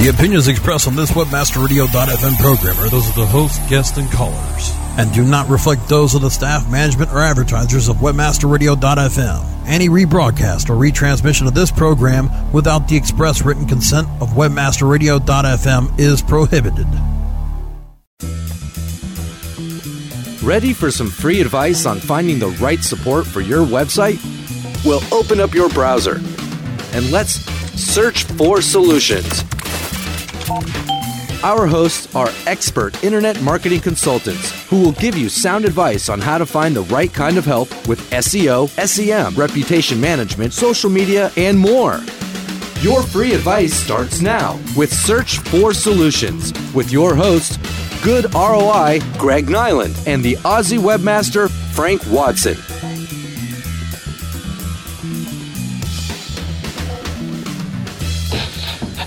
The opinions expressed on this WebmasterRadio.fm program are those of the host, guests, and callers, and do not reflect those of the staff, management, or advertisers of WebmasterRadio.fm. Any rebroadcast or retransmission of this program without the express written consent of WebmasterRadio.fm is prohibited. Ready for some free advice on finding the right support for your website? Well, open up your browser and let's search for solutions. Our hosts are expert internet marketing consultants who will give you sound advice on how to find the right kind of help with SEO, SEM, reputation management, social media, and more. Your free advice starts now with Search for Solutions with your host, Good ROI Greg Niland, and the Aussie webmaster Frank Watson.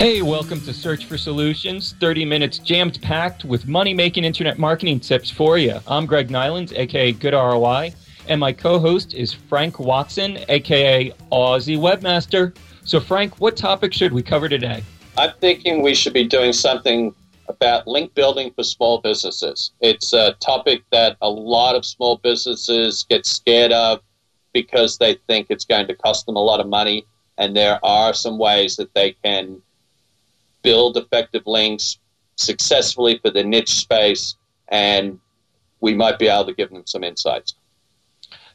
Hey, welcome to Search for Solutions. 30 minutes jammed packed with money making internet marketing tips for you. I'm Greg Niland, aka Good ROI, and my co host is Frank Watson, aka Aussie Webmaster. So, Frank, what topic should we cover today? I'm thinking we should be doing something about link building for small businesses. It's a topic that a lot of small businesses get scared of because they think it's going to cost them a lot of money. And there are some ways that they can build effective links successfully for the niche space, and we might be able to give them some insights.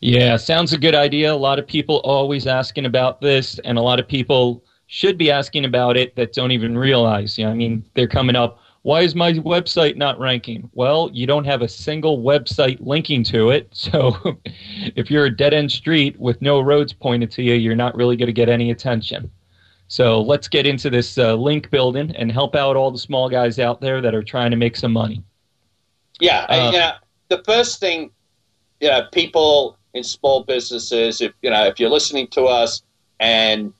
Yeah, sounds a good idea. A lot of people always asking about this, and a lot of people should be asking about it that don't even realize. You know, I mean, they're coming up. Why is my website not ranking? Well, you don't have a single website linking to it. So if you're a dead end street with no roads pointed to you, you're not really going to get any attention. So let's get into this uh, link building and help out all the small guys out there that are trying to make some money. Yeah, uh, you know, the first thing, you know, people in small businesses, if you know, if you're listening to us and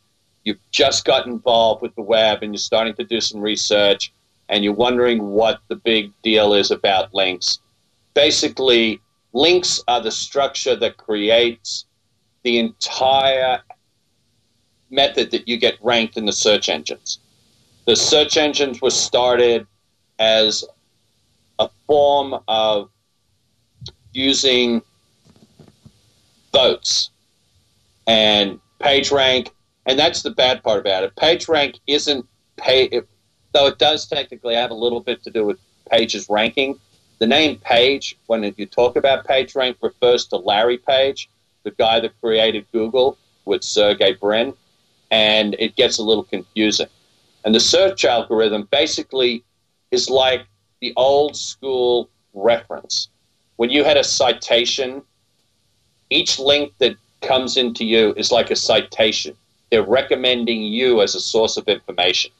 you've just got involved with the web and you're starting to do some research and you're wondering what the big deal is about links, basically, links are the structure that creates the entire method that you get ranked in the search engines. The search engines were started as a form of using votes and PageRank, and that's the bad part about it. PageRank isn't pay, though it does technically have a little bit to do with Page's ranking. The name Page, when you talk about PageRank, refers to Larry Page, the guy that created Google with Sergey Brin and it gets a little confusing. And the search algorithm basically is like the old school reference. When you had a citation, each link that comes into you is like a citation. They're recommending you as a source of information.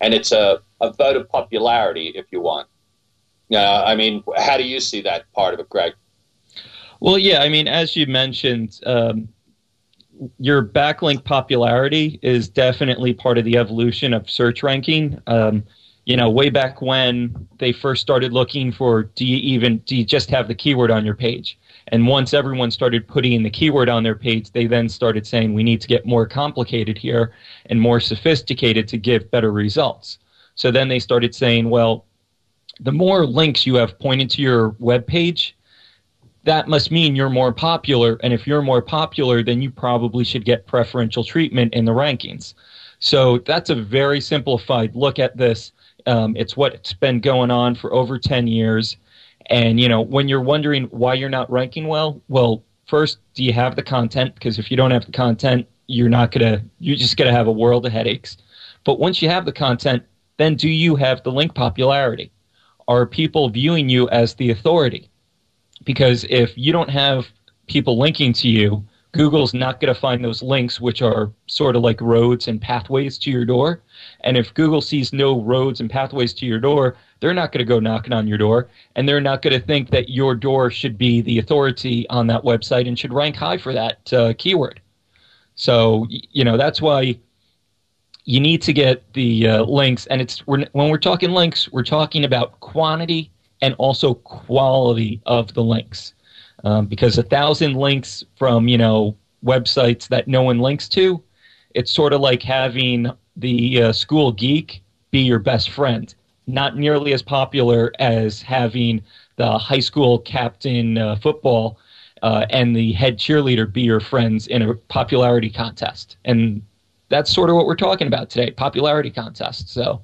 And it's a, a vote of popularity, if you want. Uh, I mean, how do you see that part of it, Greg? Well, yeah, I mean, as you mentioned, um, your backlink popularity is definitely part of the evolution of search ranking. Um, you know, way back when they first started looking for, do you even do you just have the keyword on your page? And once everyone started putting the keyword on their page, they then started saying we need to get more complicated here and more sophisticated to give better results. So then they started saying, well, the more links you have pointed to your web page, that must mean you're more popular. And if you're more popular, then you probably should get preferential treatment in the rankings. So that's a very simplified look at this. Um, it's what's been going on for over 10 years. And, you know, when you're wondering why you're not ranking well, well, first, do you have the content? Because if you don't have the content, you're not going to, you're just going to have a world of headaches. But once you have the content, then do you have the link popularity? Are people viewing you as the authority? Because if you don't have people linking to you, Google's not going to find those links, which are sort of like roads and pathways to your door. And if Google sees no roads and pathways to your door, they're not going to go knocking on your door. And they're not going to think that your door should be the authority on that website and should rank high for that uh, keyword. So, you know, that's why you need to get the uh, links. And it's we're, when we're talking links, we're talking about quantity and also quality of the links. Um, because a thousand links from you know websites that no one links to, it's sort of like having the uh, school geek be your best friend. Not nearly as popular as having the high school captain uh, football uh, and the head cheerleader be your friends in a popularity contest. And that's sort of what we're talking about today popularity contest. So,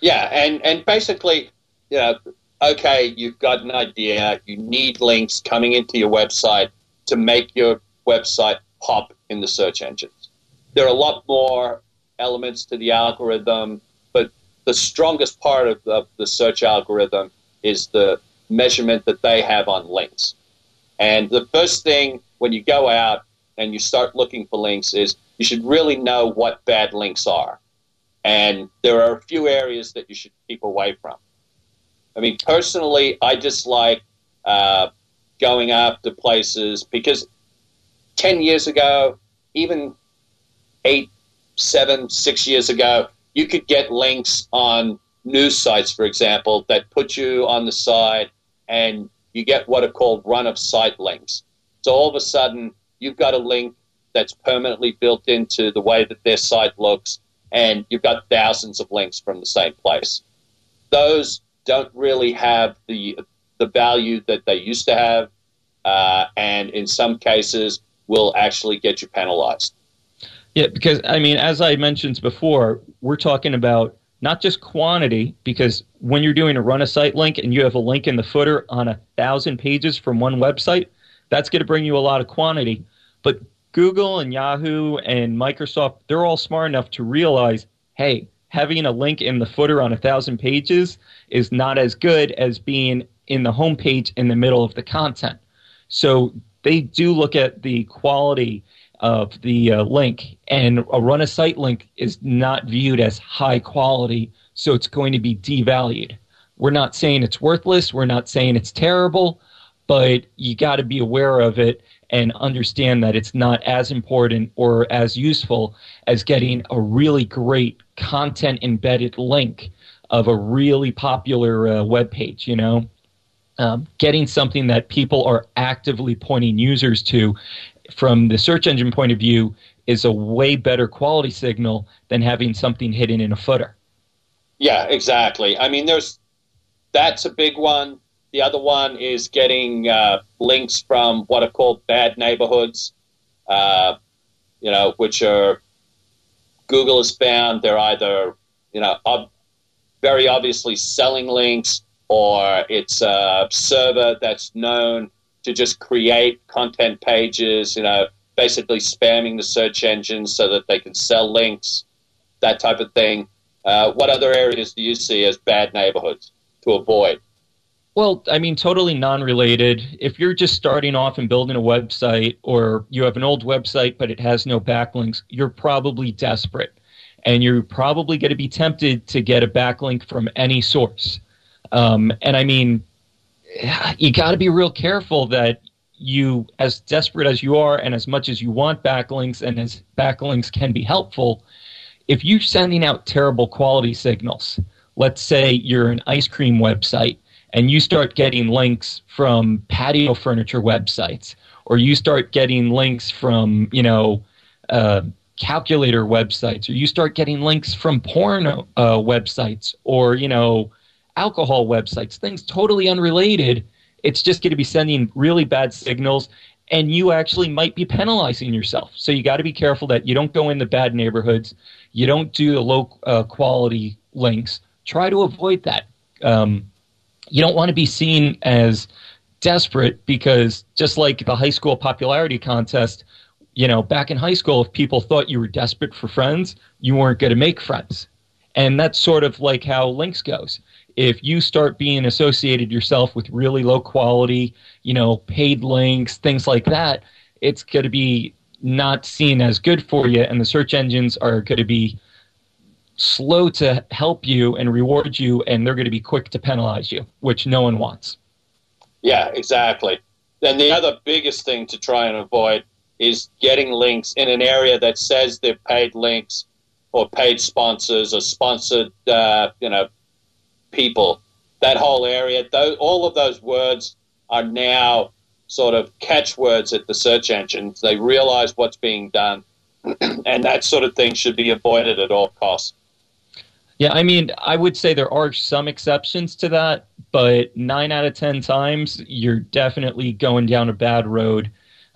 yeah, and, and basically, you know, okay, you've got an idea, you need links coming into your website to make your website pop in the search engines. There are a lot more elements to the algorithm, but the strongest part of the, the search algorithm is the measurement that they have on links. And the first thing when you go out and you start looking for links is you should really know what bad links are. And there are a few areas that you should keep away from. I mean, personally, I dislike uh, going after places because 10 years ago, even eight, seven, six years ago, you could get links on news sites, for example, that put you on the side and you get what are called run of site links. So all of a sudden, you've got a link that's permanently built into the way that their site looks, and you've got thousands of links from the same place. Those don't really have the the value that they used to have, uh, and in some cases, will actually get you penalized. Yeah, because I mean, as I mentioned before, we're talking about not just quantity, because when you're doing a run a site link and you have a link in the footer on a thousand pages from one website, that's going to bring you a lot of quantity. But Google and Yahoo and Microsoft, they're all smart enough to realize hey, having a link in the footer on a thousand pages is not as good as being in the homepage in the middle of the content. So they do look at the quality of the uh, link, and a run a site link is not viewed as high quality, so it's going to be devalued. We're not saying it's worthless, we're not saying it's terrible, but you got to be aware of it and understand that it's not as important or as useful as getting a really great content embedded link of a really popular uh, web page, you know? Um, getting something that people are actively pointing users to from the search engine point of view is a way better quality signal than having something hidden in a footer. Yeah, exactly. I mean, there's that's a big one. The other one is getting uh, links from what are called bad neighborhoods, uh, you know, which are Google has found they're either you know ob- very obviously selling links or it's a server that's known to just create content pages, you know, basically spamming the search engines so that they can sell links, that type of thing. Uh, what other areas do you see as bad neighborhoods to avoid? Well, I mean, totally non related. If you're just starting off and building a website, or you have an old website but it has no backlinks, you're probably desperate. And you're probably going to be tempted to get a backlink from any source. Um, and I mean, you got to be real careful that you, as desperate as you are, and as much as you want backlinks, and as backlinks can be helpful, if you're sending out terrible quality signals, let's say you're an ice cream website and you start getting links from patio furniture websites, or you start getting links from, you know, uh, calculator websites, or you start getting links from porn uh, websites, or, you know, alcohol websites, things totally unrelated. It's just going to be sending really bad signals, and you actually might be penalizing yourself. So you got to be careful that you don't go in the bad neighborhoods, you don't do the low uh, quality links. Try to avoid that. Um, you don't want to be seen as desperate because just like the high school popularity contest, you know, back in high school, if people thought you were desperate for friends, you weren't going to make friends. And that's sort of like how links goes if you start being associated yourself with really low quality, you know, paid links, things like that, it's going to be not seen as good for you, and the search engines are going to be slow to help you and reward you, and they're going to be quick to penalize you, which no one wants. Yeah, exactly. Then the other biggest thing to try and avoid is getting links in an area that says they're paid links or paid sponsors or sponsored, uh, you know, people, that whole area, all of those words are now sort of catchwords at the search engines. They realize what's being done, and that sort of thing should be avoided at all costs. Yeah, I mean, I would say there are some exceptions to that, but nine out of 10 times, you're definitely going down a bad road.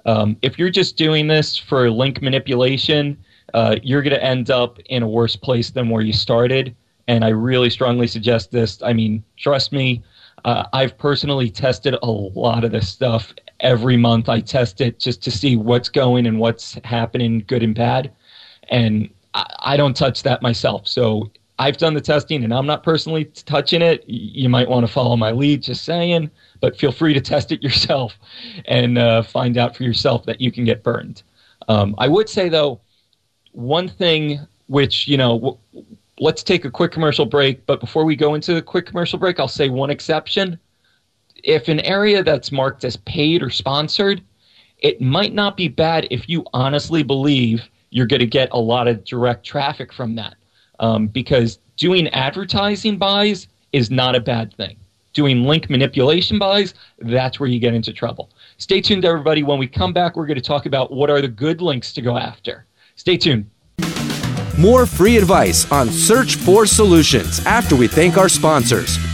Um, if you're just doing this for link manipulation, uh, you're going to end up in a worse place than where you started. And I really strongly suggest this. I mean, trust me, uh, I've personally tested a lot of this stuff. Every month I test it just to see what's going and what's happening, good and bad. And I, I don't touch that myself. So I've done the testing and I'm not personally touching it. You might want to follow my lead, just saying, but feel free to test it yourself and uh, find out for yourself that you can get burned. Um, I would say, though, one thing which, you know, w- let's take a quick commercial break. But before we go into the quick commercial break, I'll say one exception. If an area that's marked as paid or sponsored, it might not be bad if you honestly believe you're going to get a lot of direct traffic from that um, because doing advertising buys is not a bad thing. Doing link manipulation buys, that's where you get into trouble. Stay tuned, everybody. When we come back, we're going to talk about what are the good links to go after. Stay tuned. More free advice on Search for Solutions after we thank our sponsors.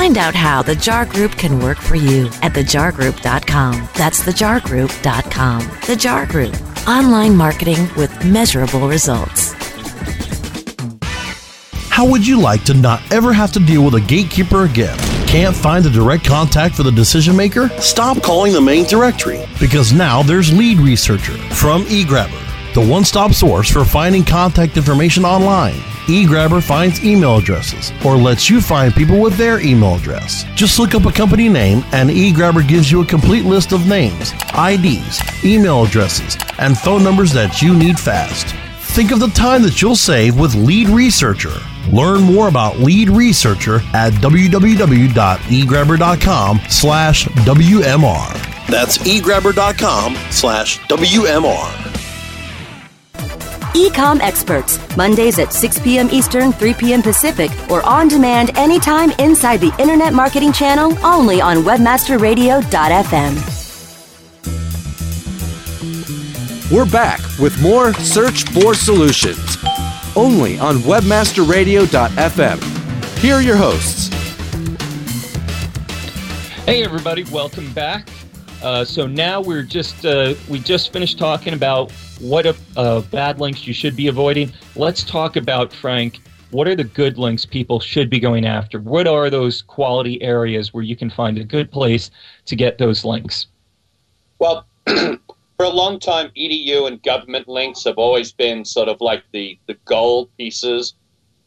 Find out how the JAR Group can work for you at thejargroup.com. That's thejargroup.com. The JAR Group, online marketing with measurable results. How would you like to not ever have to deal with a gatekeeper again? Can't find a direct contact for the decision maker? Stop calling the main directory because now there's Lead Researcher from eGrabber, the one stop source for finding contact information online. eGrabber finds email addresses or lets you find people with their email address. Just look up a company name and eGrabber gives you a complete list of names, IDs, email addresses, and phone numbers that you need fast. Think of the time that you'll save with Lead Researcher. Learn more about Lead Researcher at www.egrabber.com slash WMR. That's egrabber.com slash WMR. Ecom Experts, Mondays at 6 p.m. Eastern, 3 p.m. Pacific, or on demand anytime inside the Internet Marketing Channel only on WebmasterRadio.fm. We're back with more Search for Solutions, only on WebmasterRadio.fm. Here are your hosts. Hey, everybody, welcome back. Uh, so now we're just uh, we just finished talking about what a, bad links you should be avoiding. Let's talk about Frank. What are the good links people should be going after? What are those quality areas where you can find a good place to get those links? Well, for a long time, EDU and government links have always been sort of like the, the gold pieces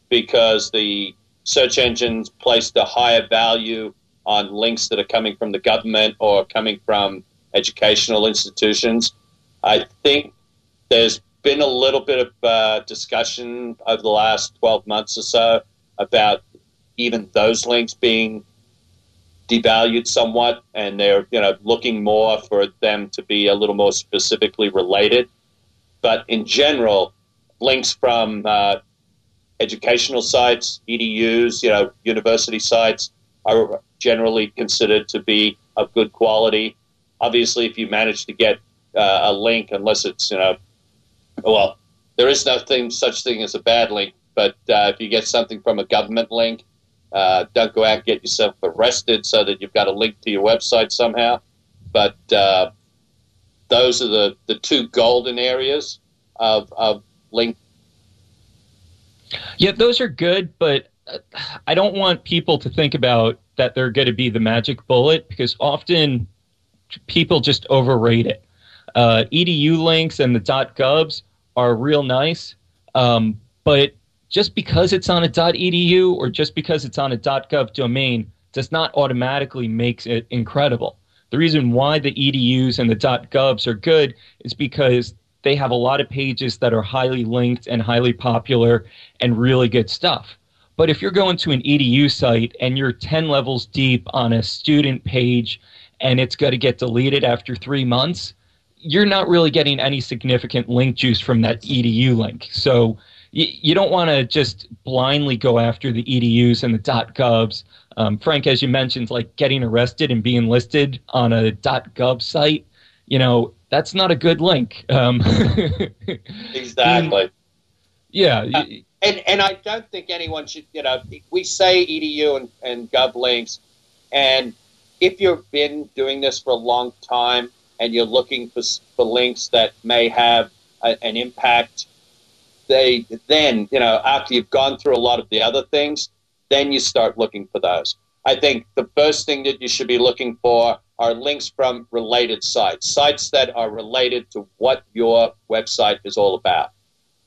because the search engines place the higher value on links that are coming from the government or coming from educational institutions. I think there's been a little bit of uh, discussion over the last 12 months or so about even those links being devalued somewhat, and they're you know looking more for them to be a little more specifically related. But in general, links from uh, educational sites, EDUs, you know, university sites are generally considered to be of good quality. Obviously, if you manage to get uh, a link, unless it's you know, well, there is nothing such thing as a bad link. But uh, if you get something from a government link, uh, don't go out and get yourself arrested so that you've got a link to your website somehow. But uh, those are the, the two golden areas of, of link. Yeah, those are good, but I don't want people to think about that they're going to be the magic bullet because often people just overrate it. Uh, edu links and the .govs are real nice, um, but just because it's on a .edu or just because it's on a .gov domain does not automatically make it incredible. The reason why the EDUs and the .govs are good is because they have a lot of pages that are highly linked and highly popular and really good stuff. But if you're going to an EDU site and you're 10 levels deep on a student page and it's going to get deleted after three months, you're not really getting any significant link juice from that EDU link. So you, you don't want to just blindly go after the EDUs and the .govs. Um, Frank, as you mentioned, like getting arrested and being listed on a .gov site, you know, that's not a good link. Um, exactly. Yeah. Uh, and and I don't think anyone should. You know, we say edu and, and gov links, and if you've been doing this for a long time and you're looking for for links that may have a, an impact, they then you know after you've gone through a lot of the other things, then you start looking for those. I think the first thing that you should be looking for are links from related sites, sites that are related to what your website is all about.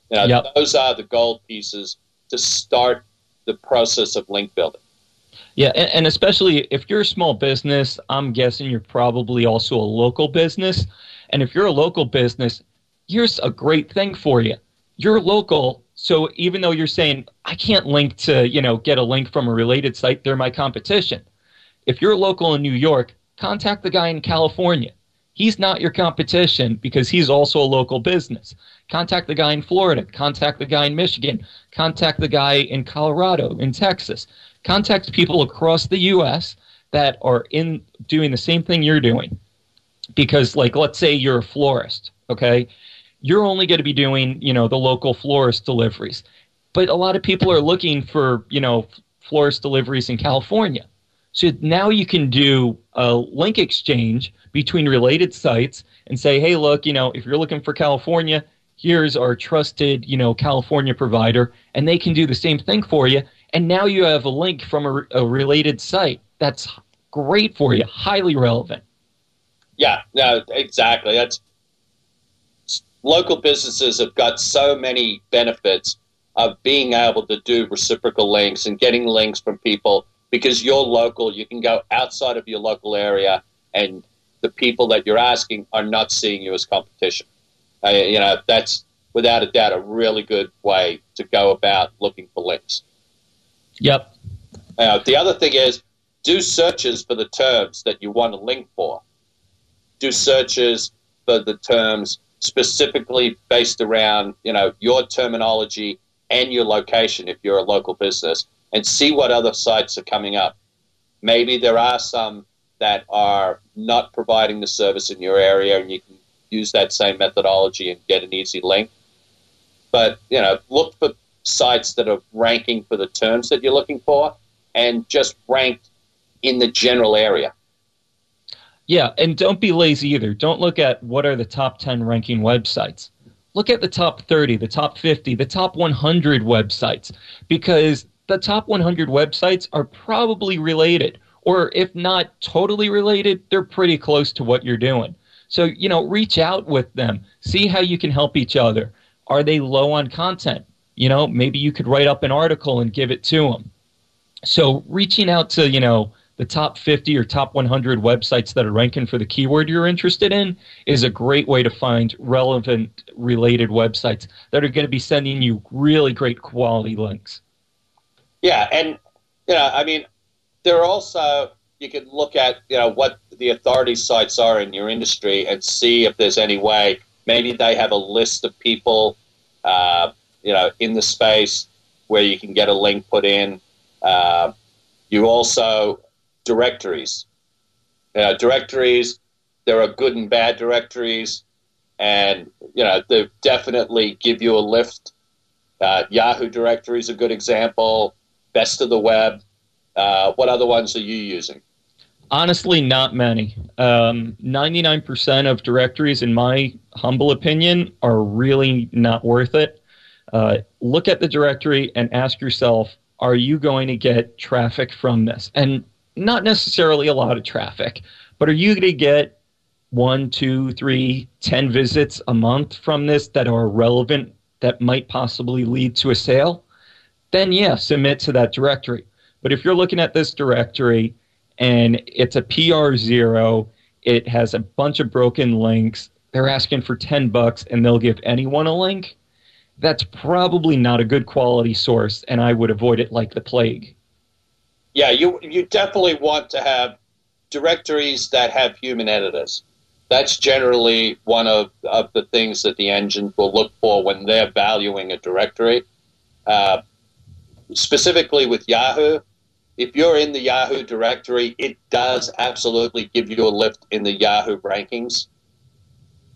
You know, yep. Those are the gold pieces to start the process of link building. Yeah, and, and, especially if you're a small business, I'm guessing you're probably also a local business. And if you're a local business, here's a great thing for you. You're local, so even though you're saying I can't link to, you know, get a link from a related site, they're my competition. If you're local in New York, contact the guy in California. He's not your competition because he's also a local business. Contact the guy in Florida. Contact the guy in Michigan. Contact the guy in Colorado, in Texas. Contact people across the U.S. that are in doing the same thing you're doing. Because, like, let's say you're a florist, okay? You're only going to be doing, you know, the local florist deliveries. But a lot of people are looking for, you know, florist deliveries in California. So now you can do a link exchange between related sites and say, hey, look, you know, if you're looking for California, here's our trusted, you know, California provider, and they can do the same thing for you. And now you have a link from a, a related site. That's great for you, highly relevant. Yeah, no, exactly. That's local businesses have got so many benefits of being able to do reciprocal links and getting links from people because you're local. You can go outside of your local area, and the people that you're asking are not seeing you as competition. Uh, you know, that's without a doubt a really good way to go about looking for links. Yep. Uh, the other thing is do searches for the terms that you want to link for. Do searches for the terms specifically based around you know your terminology and your location if you're a local business, and see what other sites are coming up. Maybe there are some that are not providing the service in your area, and you can use that same methodology and get an easy link. But you know, look for sites that are ranking for the terms that you're looking for, and just ranked in the general area. Yeah, and don't be lazy either. Don't look at what are the top 10 ranking websites. Look at the top 30, the top 50, the top 100 websites because the top 100 websites are probably related or if not totally related, they're pretty close to what you're doing. So, you know, reach out with them, see how you can help each other. Are they low on content? You know, maybe you could write up an article and give it to them. So, reaching out to, you know, the top 50 or top 100 websites that are ranking for the keyword you're interested in is a great way to find relevant related websites that are going to be sending you really great quality links. Yeah, and you know, I mean, there are also you can look at you know what the authority sites are in your industry and see if there's any way maybe they have a list of people uh, you know in the space where you can get a link put in. Uh, you also directories. You know, directories. There are good and bad directories, and you know they definitely give you a lift. Uh, Yahoo directory is a good example. Best of the web. Uh, what other ones are you using? Honestly, not many. Um, 99% of directories, in my humble opinion, are really not worth it. Uh, look at the directory and ask yourself are you going to get traffic from this? And not necessarily a lot of traffic, but are you going to get one, two, three, ten visits a month from this that are relevant that might possibly lead to a sale? Then, yeah, submit to that directory. But if you're looking at this directory and it's a PR zero, it has a bunch of broken links, they're asking for 10 bucks and they'll give anyone a link, that's probably not a good quality source, and I would avoid it like the plague. Yeah, you you definitely want to have directories that have human editors. That's generally one of, of the things that the engines will look for when they're valuing a directory. Uh, specifically with Yahoo, if you're in the Yahoo directory, it does absolutely give you a lift in the Yahoo rankings.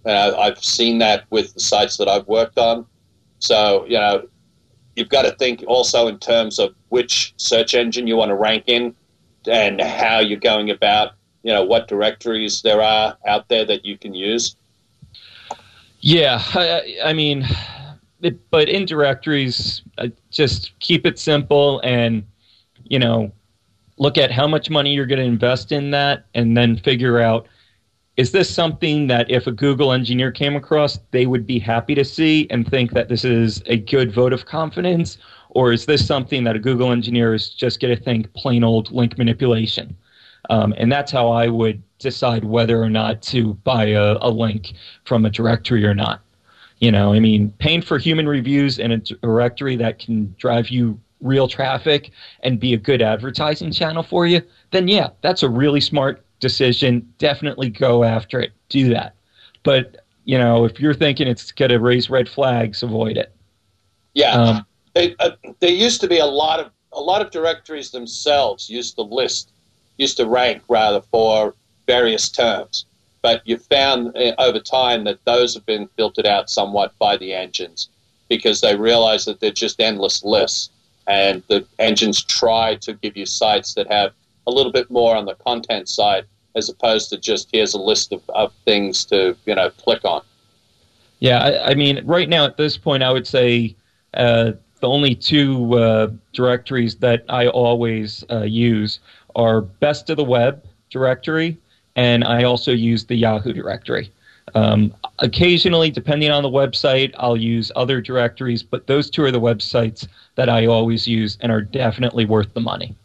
Uh, I've seen that with the sites that I've worked on. So, you know, you've got to think also in terms of which search engine you want to rank in and how you're going about, you know, what directories there are out there that you can use. Yeah, I, I mean, it, but in directories, uh, just keep it simple and, you know, look at how much money you're going to invest in that and then figure out – is this something that if a Google engineer came across, they would be happy to see and think that this is a good vote of confidence? Or is this something that a Google engineer is just going to think plain old link manipulation? Um, and that's how I would decide whether or not to buy a, a link from a directory or not. You know, I mean, paying for human reviews in a directory that can drive you real traffic and be a good advertising channel for you, then yeah, that's a really smart decision, definitely go after it. Do that. But, you know, if you're thinking it's going to raise red flags, avoid it. Yeah. Um, they, uh, there used to be a lot of a lot of directories themselves used to list, used to rank rather for various terms. But you found uh, over time that those have been filtered out somewhat by the engines because they realize that they're just endless lists. And the engines try to give you sites that have a little bit more on the content side as opposed to just here's a list of, of things to you know click on. Yeah, I, I mean, right now at this point, I would say uh, the only two uh, directories that I always uh, use are Best of the Web directory, and I also use the Yahoo directory. Um, occasionally, depending on the website, I'll use other directories, but those two are the websites that I always use and are definitely worth the money.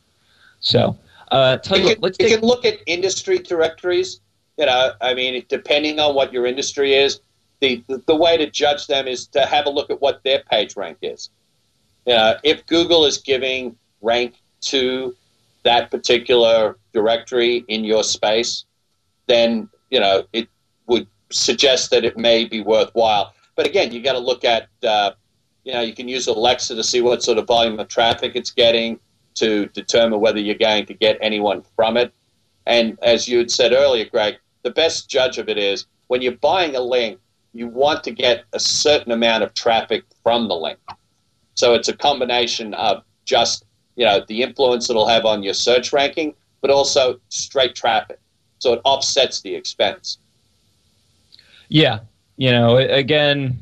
So, uh, tell you, you, what, let's you take... can look at industry directories. You know, I mean, depending on what your industry is, the, the, the way to judge them is to have a look at what their page rank is. You know, if Google is giving rank to that particular directory in your space, then you know it would suggest that it may be worthwhile. But again, you got to look at uh, you know you can use Alexa to see what sort of volume of traffic it's getting to determine whether you're going to get anyone from it. And as you had said earlier, Greg, the best judge of it is when you're buying a link, you want to get a certain amount of traffic from the link. So it's a combination of just you know the influence it'll have on your search ranking, but also straight traffic. So it offsets the expense. Yeah, you know, again,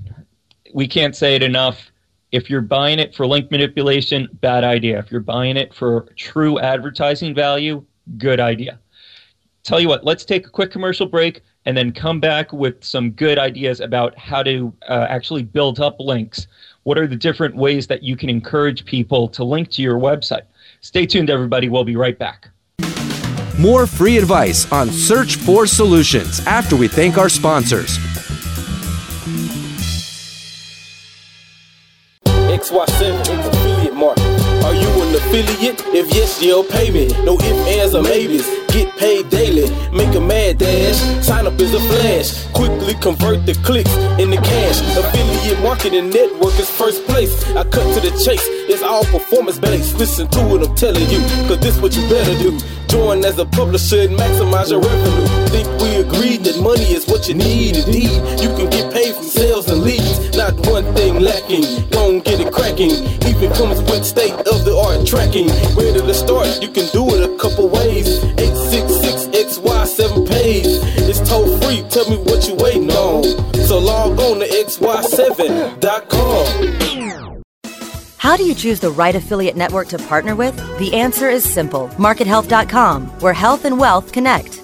we can't say it enough. If you're buying it for link manipulation, bad idea. If you're buying it for true advertising value, good idea. Tell you what, let's take a quick commercial break and then come back with some good ideas about how to uh, actually build up links. What are the different ways that you can encourage people to link to your website? Stay tuned, everybody. We'll be right back. More free advice on Search for Solutions after we thank our sponsors. XY7 affiliate market. Are you an affiliate? If yes, you'll pay me. No ifs, ands, or maybes. Get paid daily. Make a mad dash. Sign up as a flash. Quickly convert the clicks into cash. Affiliate marketing network is first place. I cut to the chase. It's all performance based. Listen to what I'm telling you. Cause this what you better do. Join as a publisher and maximize your revenue. Think we agreed that money is what you need. Indeed, you can get paid from sales thing lacking. Don't get it cracking. Even comes with state of the art tracking. Where to start? You can do it a couple ways. 866 XY7 page. It's toll free. Tell me what you waiting on. So log on to XY7.com. How do you choose the right affiliate network to partner with? The answer is simple MarketHealth.com, where health and wealth connect.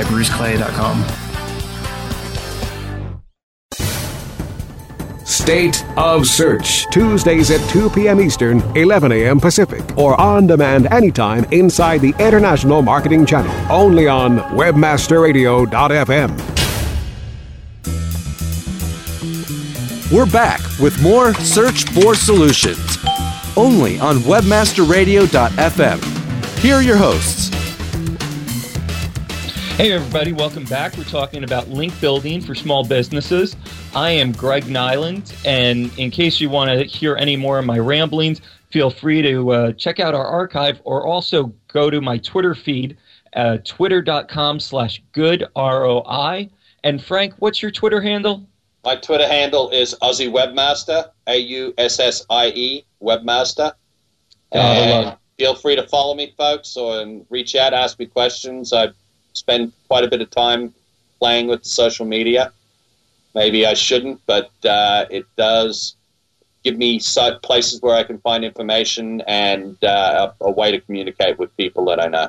at bruceclay.com. State of Search, Tuesdays at 2 p.m. Eastern, 11 a.m. Pacific, or on demand anytime inside the International Marketing Channel, only on WebmasterRadio.fm. We're back with more Search for Solutions, only on WebmasterRadio.fm. Here are your hosts. Hey, everybody, welcome back. We're talking about link building for small businesses. I am Greg Niland, and in case you want to hear any more of my ramblings, feel free to uh, check out our archive or also go to my Twitter feed, uh, twitter.com slash good ROI. And Frank, what's your Twitter handle? My Twitter handle is Aussie Webmaster, A U S S I E Webmaster. And feel free to follow me, folks, or and reach out, ask me questions. I spend quite a bit of time playing with social media. Maybe I shouldn't, but uh, it does give me places where I can find information and uh, a, a way to communicate with people that I know.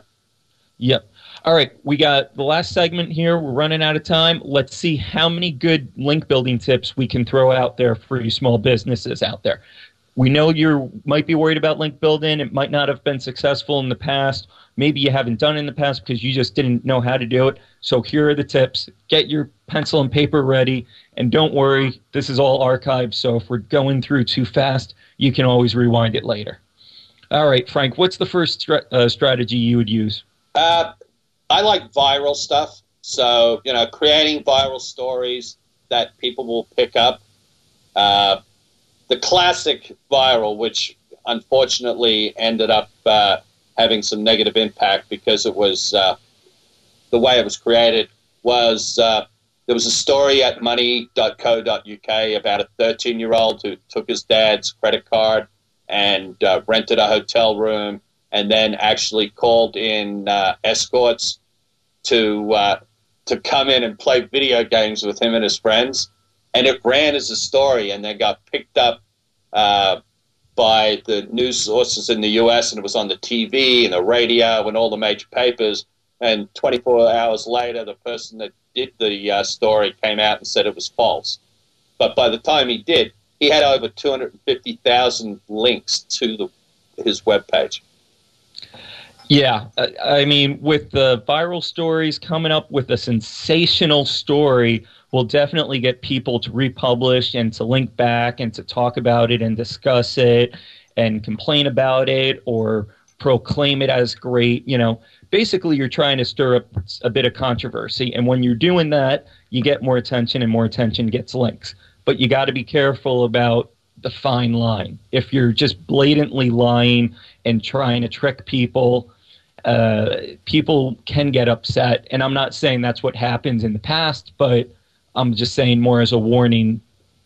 Yep. All right, we got the last segment here. We're running out of time. Let's see how many good link building tips we can throw out there for you small businesses out there. We know you might be worried about link building. It might not have been successful in the past. Maybe you haven't done it in the past because you just didn't know how to do it. So here are the tips. Get your pencil and paper ready. And don't worry, this is all archived. So if we're going through too fast, you can always rewind it later. All right, Frank, what's the first uh, strategy you would use? Uh, I like viral stuff. So, you know, creating viral stories that people will pick up. Uh, the classic viral, which unfortunately ended up uh, having some negative impact because it was uh, the way it was created, was uh, there was a story at money.co.uk about a 13 year old who took his dad's credit card and uh, rented a hotel room and then actually called in uh, escorts to uh, to come in and play video games with him and his friends. And it ran as a story, and then got picked up uh, by the news sources in the U.S. and it was on the TV and the radio and all the major papers. And 24 hours later, the person that did the uh, story came out and said it was false. But by the time he did, he had over 250,000 links to the, his webpage. Yeah, I mean, with the viral stories coming up with a sensational story, will definitely get people to republish and to link back and to talk about it and discuss it and complain about it or proclaim it as great. You know, basically, you're trying to stir up a bit of controversy. And when you're doing that, you get more attention, and more attention gets links. But you got to be careful about the fine line. If you're just blatantly lying and trying to trick people, uh, people can get upset. And I'm not saying that's what happens in the past, but I'm just saying more as a warning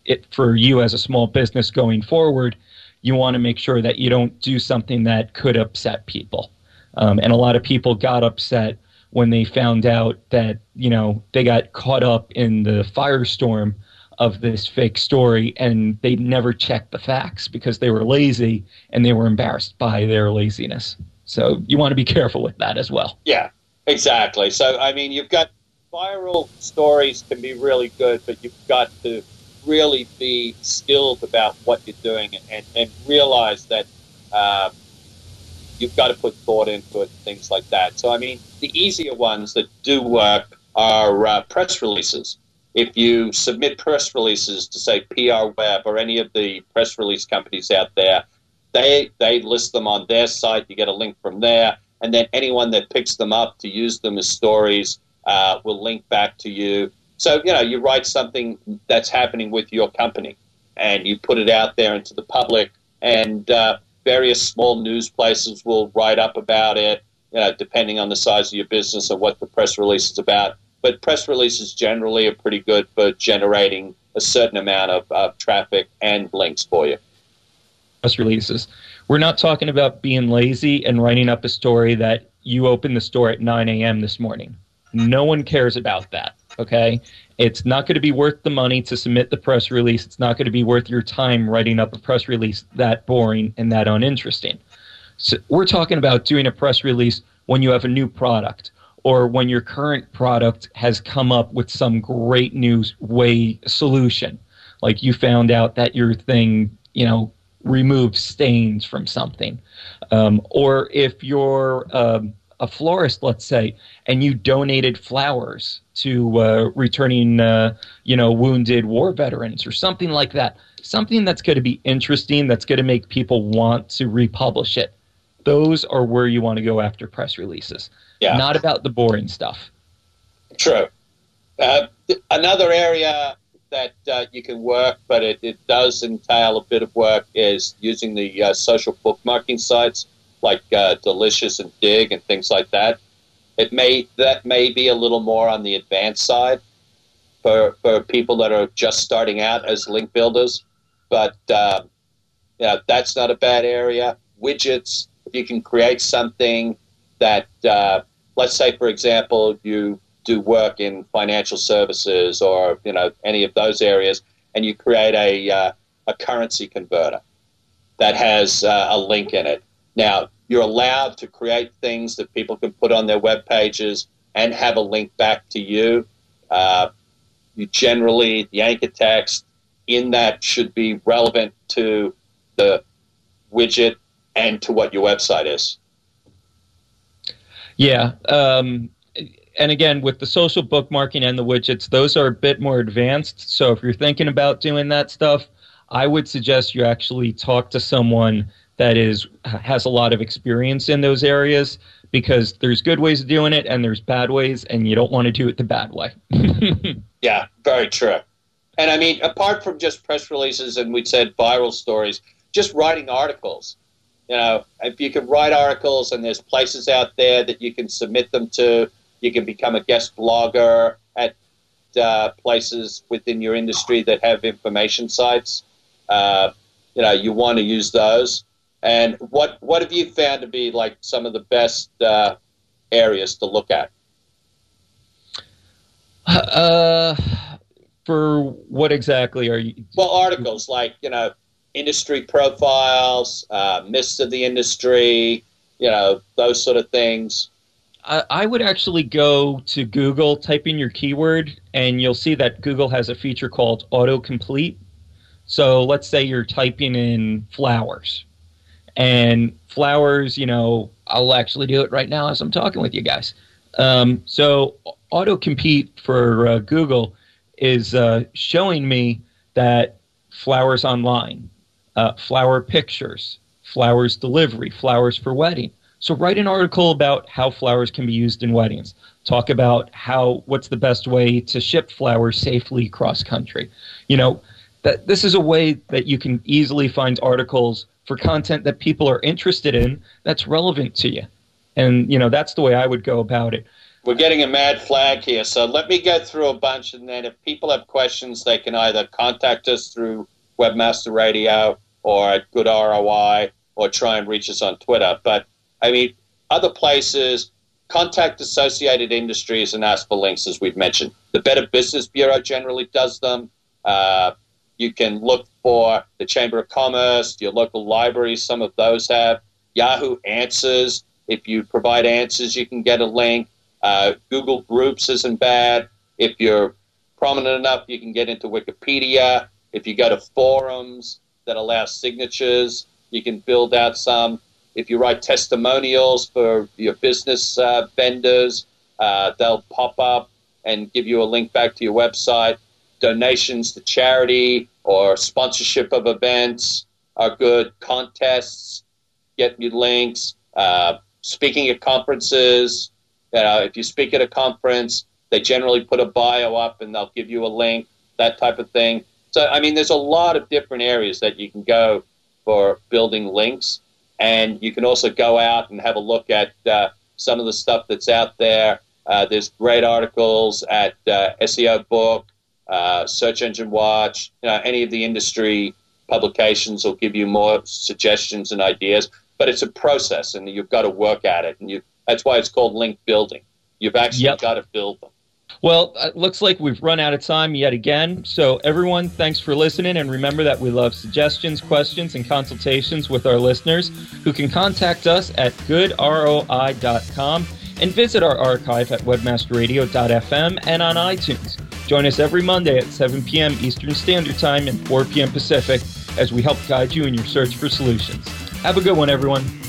it, for you as a small business going forward. You want to make sure that you don't do something that could upset people. Um, and a lot of people got upset when they found out that, you know, they got caught up in the firestorm of this fake story and they never checked the facts because they were lazy and they were embarrassed by their laziness. So you want to be careful with that as well. Yeah, exactly. So, I mean, you've got viral stories can be really good, but you've got to really be skilled about what you're doing and, and realize that uh, you've got to put thought into it, things like that. So, I mean, the easier ones that do work are uh, press releases. If you submit press releases to say PR Web or any of the press release companies out there, they they list them on their site. You get a link from there, and then anyone that picks them up to use them as stories uh, will link back to you. So you know, you write something that's happening with your company, and you put it out there into the public, and uh, various small news places will write up about it. You know, depending on the size of your business and what the press release is about. But press releases generally are pretty good for generating a certain amount of, of traffic and links for you press releases. We're not talking about being lazy and writing up a story that you opened the store at 9 a.m. this morning. No one cares about that. Okay. It's not going to be worth the money to submit the press release. It's not going to be worth your time writing up a press release that boring and that uninteresting. So we're talking about doing a press release when you have a new product or when your current product has come up with some great new way solution. Like you found out that your thing, you know, remove stains from something. Um, or if you're um, a florist, let's say, and you donated flowers to uh, returning, uh, you know, wounded war veterans or something like that. Something that's going to be interesting, that's going to make people want to republish it. Those are where you want to go after press releases. Yeah. Not about the boring stuff. True. Uh, another area that uh, you can work, but it, it does entail a bit of work, is using the uh, social bookmarking sites like uh, Delicious and Digg and things like that. It may that may be a little more on the advanced side for for people that are just starting out as link builders, but uh, yeah, that's not a bad area. Widgets, if you can create something that, uh, let's say, for example, you do work in financial services or you know any of those areas, and you create a uh, a currency converter that has uh, a link in it. Now you're allowed to create things that people can put on their web pages and have a link back to you. Uh, you generally the anchor text in that should be relevant to the widget and to what your website is. Yeah, um, and again, with the social bookmarking and the widgets, those are a bit more advanced. So if you're thinking about doing that stuff, I would suggest you actually talk to someone that is has a lot of experience in those areas because there's good ways of doing it and there's bad ways and you don't want to do it the bad way. yeah, very true. And I mean, apart from just press releases and we said viral stories, just writing articles. You know, if you can write articles and there's places out there that you can submit them to, you can become a guest blogger at uh, places within your industry that have information sites. Uh, you know, you want to use those. And what what have you found to be like some of the best uh, areas to look at? Uh, for what exactly are you? Well, articles like you know industry profiles, uh, myths of the industry, you know those sort of things. I, would actually go to Google, type in your keyword, and you'll see that Google has a feature called autocomplete. So let's say you're typing in flowers, and flowers, you know, I'll actually do it right now as I'm talking with you guys. Um, so autocomplete for uh, Google is uh, showing me that flowers online, uh, flower pictures, flowers delivery, flowers for wedding. So write an article about how flowers can be used in weddings. Talk about how what's the best way to ship flowers safely cross country. You know, that this is a way that you can easily find articles for content that people are interested in that's relevant to you. And you know, that's the way I would go about it. We're getting a mad flag here, so let me go through a bunch and then if people have questions they can either contact us through Webmaster Radio or at Good ROI or try and reach us on Twitter. But I mean, other places, contact associated industries and ask for links, as we've mentioned. The Better Business Bureau generally does them. Uh, you can look for the Chamber of Commerce, your local libraries, some of those have. Yahoo Answers, if you provide answers, you can get a link. Uh, Google Groups isn't bad. If you're prominent enough, you can get into Wikipedia. If you go to forums that allow signatures, you can build out some if you write testimonials for your business uh, vendors, uh, they'll pop up and give you a link back to your website. Donations to charity or sponsorship of events are good. Contests get you links. Uh, speaking at conferences, you know, if you speak at a conference, they generally put a bio up and they'll give you a link, that type of thing. So, I mean, there's a lot of different areas that you can go for building links. And you can also go out and have a look at uh, some of the stuff that's out there. Uh, there's great articles at uh, SEO Book, uh, Search Engine Watch, you know, any of the industry publications will give you more suggestions and ideas. But it's a process, and you've got to work at it. And you, that's why it's called link building. You've actually Yep. got to build them. Well, it looks like we've run out of time yet again. So, everyone, thanks for listening. And remember that we love suggestions, questions, and consultations with our listeners who can contact us at goodroi.com and visit our archive at webmasterradio.fm and on iTunes. Join us every Monday at 7 p.m. Eastern Standard Time and 4 p.m. Pacific as we help guide you in your search for solutions. Have a good one, everyone.